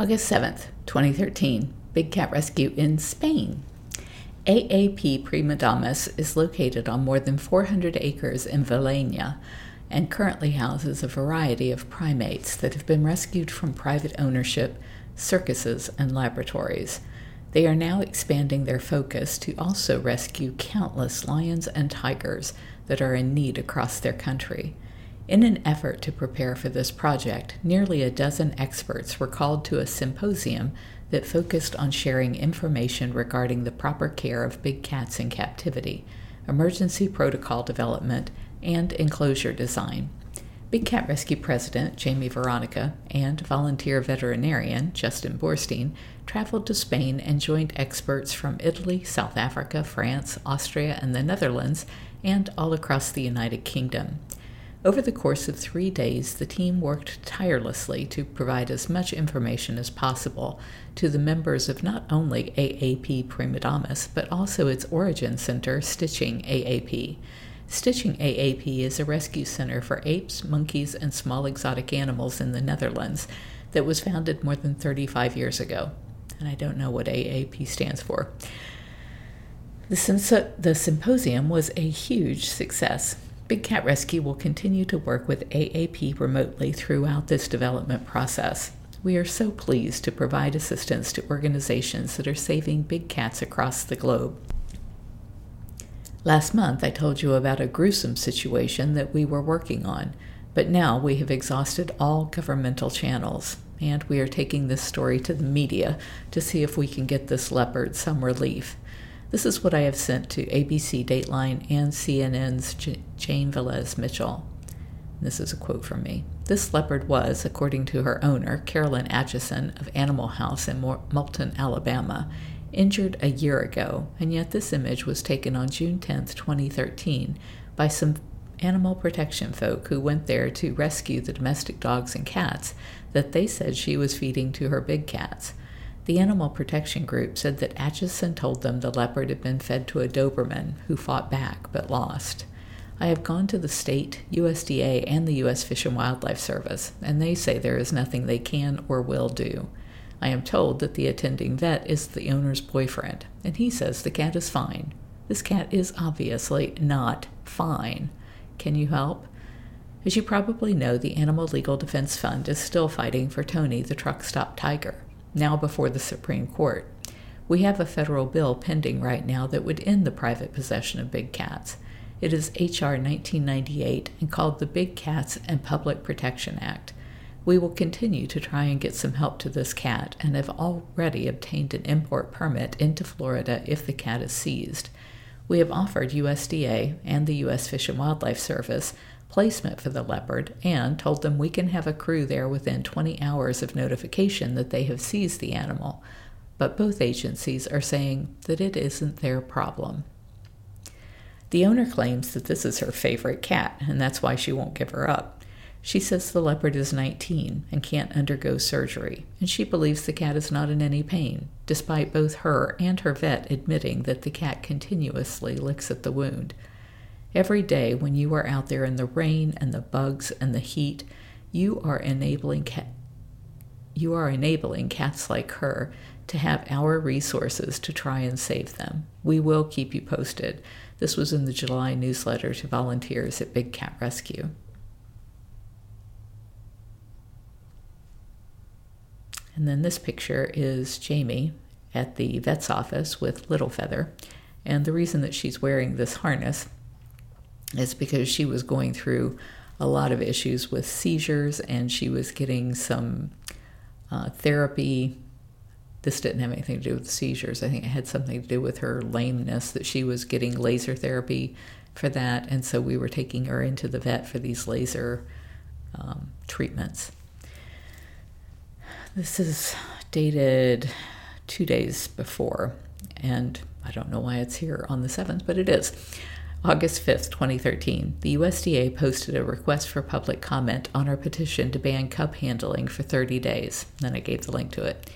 August 7th, 2013, Big Cat Rescue in Spain. AAP Primadomus is located on more than 400 acres in Villena and currently houses a variety of primates that have been rescued from private ownership, circuses, and laboratories. They are now expanding their focus to also rescue countless lions and tigers that are in need across their country. In an effort to prepare for this project, nearly a dozen experts were called to a symposium that focused on sharing information regarding the proper care of big cats in captivity, emergency protocol development, and enclosure design. Big Cat Rescue President Jamie Veronica and volunteer veterinarian Justin Boorstein traveled to Spain and joined experts from Italy, South Africa, France, Austria, and the Netherlands, and all across the United Kingdom. Over the course of three days, the team worked tirelessly to provide as much information as possible to the members of not only AAP Primadomus, but also its origin center, Stichting AAP. Stichting AAP is a rescue center for apes, monkeys, and small exotic animals in the Netherlands that was founded more than 35 years ago. And I don't know what AAP stands for. The symposium was a huge success. Big Cat Rescue will continue to work with AAP remotely throughout this development process. We are so pleased to provide assistance to organizations that are saving big cats across the globe. Last month, I told you about a gruesome situation that we were working on, but now we have exhausted all governmental channels, and we are taking this story to the media to see if we can get this leopard some relief. This is what I have sent to ABC Dateline and CNN's Jane Velez Mitchell. This is a quote from me. This leopard was, according to her owner, Carolyn Atchison of Animal House in Moulton, Alabama, injured a year ago, and yet this image was taken on June 10, 2013, by some animal protection folk who went there to rescue the domestic dogs and cats that they said she was feeding to her big cats. The animal protection group said that Atchison told them the leopard had been fed to a Doberman who fought back but lost. I have gone to the state, USDA, and the U.S. Fish and Wildlife Service, and they say there is nothing they can or will do. I am told that the attending vet is the owner's boyfriend, and he says the cat is fine. This cat is obviously not fine. Can you help? As you probably know, the Animal Legal Defense Fund is still fighting for Tony the truck stop tiger now before the Supreme Court. We have a federal bill pending right now that would end the private possession of big cats. It is H.R. 1998 and called the Big Cats and Public Protection Act. We will continue to try and get some help to this cat and have already obtained an import permit into Florida if the cat is seized. We have offered USDA and the U.S. Fish and Wildlife Service placement for the leopard and told them we can have a crew there within 20 hours of notification that they have seized the animal. But both agencies are saying that it isn't their problem. The owner claims that this is her favorite cat, and that's why she won't give her up. She says the leopard is 19 and can't undergo surgery, and she believes the cat is not in any pain, despite both her and her vet admitting that the cat continuously licks at the wound. Every day when you are out there in the rain and the bugs and the heat, you are enabling you are enabling cats like her to have our resources to try and save them. We will keep you posted. This was in the July newsletter to volunteers at Big Cat Rescue. And then this picture is Jamie at the vet's office with Little Feather. And the reason that she's wearing this harness is because she was going through a lot of issues with seizures and she was getting some uh, therapy. This didn't have anything to do with seizures. I think it had something to do with her lameness that she was getting laser therapy for that. And so we were taking her into the vet for these laser um, treatments. This is dated two days before, and I don't know why it's here on the 7th, but it is. August 5, 2013, the USDA posted a request for public comment on our petition to ban cub handling for 30 days. Then I gave the link to it.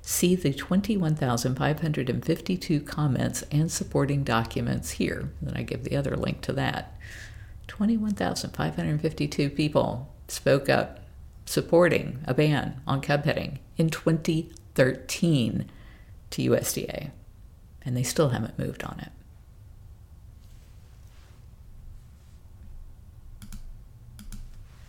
See the 21,552 comments and supporting documents here. Then I give the other link to that. 21,552 people spoke up supporting a ban on cub heading in 2013 to USDA, and they still haven't moved on it.